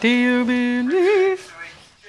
Do you believe?